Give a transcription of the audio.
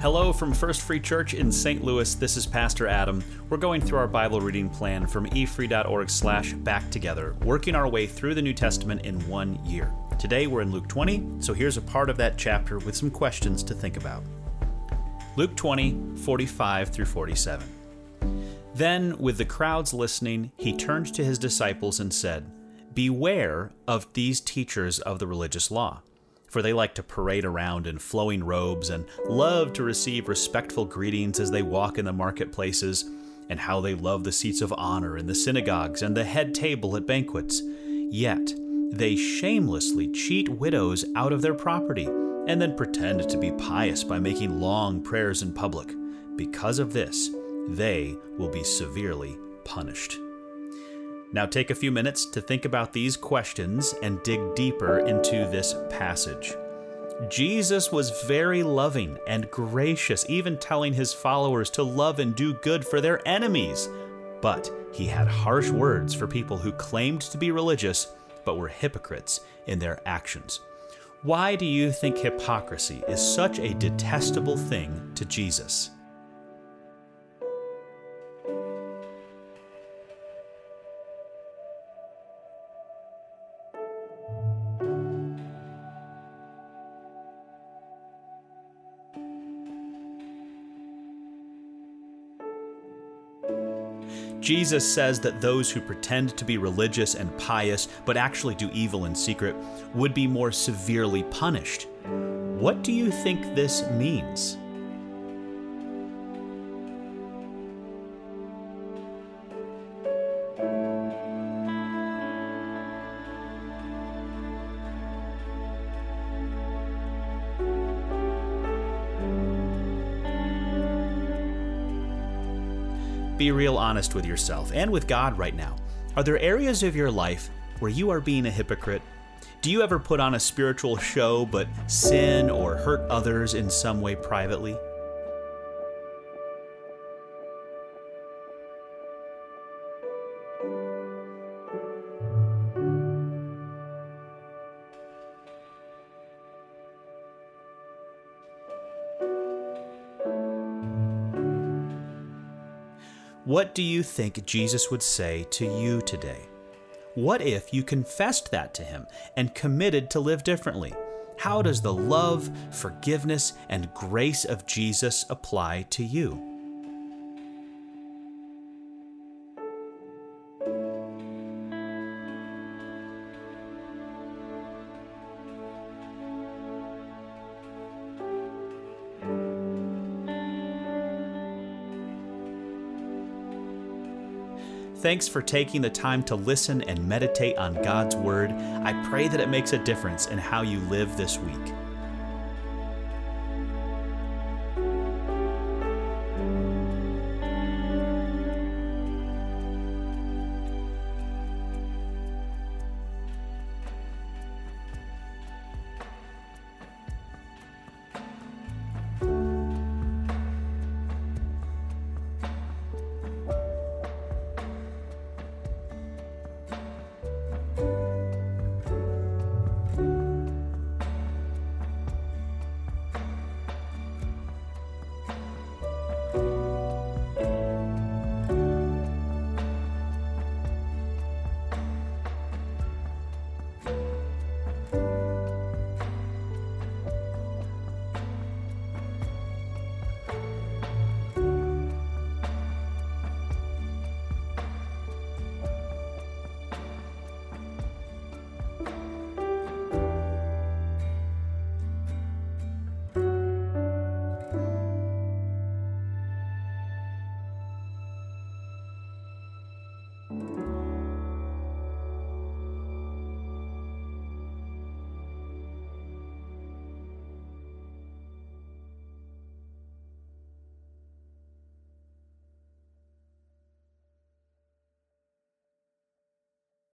Hello from First Free Church in St. Louis. This is Pastor Adam. We're going through our Bible reading plan from efree.org/slash back together, working our way through the New Testament in one year. Today we're in Luke 20, so here's a part of that chapter with some questions to think about. Luke 20, 45 through 47. Then, with the crowds listening, he turned to his disciples and said, Beware of these teachers of the religious law for they like to parade around in flowing robes and love to receive respectful greetings as they walk in the marketplaces, and how they love the seats of honor in the synagogues and the head table at banquets. Yet, they shamelessly cheat widows out of their property and then pretend to be pious by making long prayers in public. Because of this, they will be severely punished. Now take a few minutes to think about these questions and dig deeper into this passage. Jesus was very loving and gracious, even telling his followers to love and do good for their enemies. But he had harsh words for people who claimed to be religious but were hypocrites in their actions. Why do you think hypocrisy is such a detestable thing to Jesus? Jesus says that those who pretend to be religious and pious but actually do evil in secret would be more severely punished. What do you think this means? Be real honest with yourself and with God right now. Are there areas of your life where you are being a hypocrite? Do you ever put on a spiritual show but sin or hurt others in some way privately? What do you think Jesus would say to you today? What if you confessed that to him and committed to live differently? How does the love, forgiveness, and grace of Jesus apply to you? Thanks for taking the time to listen and meditate on God's Word. I pray that it makes a difference in how you live this week.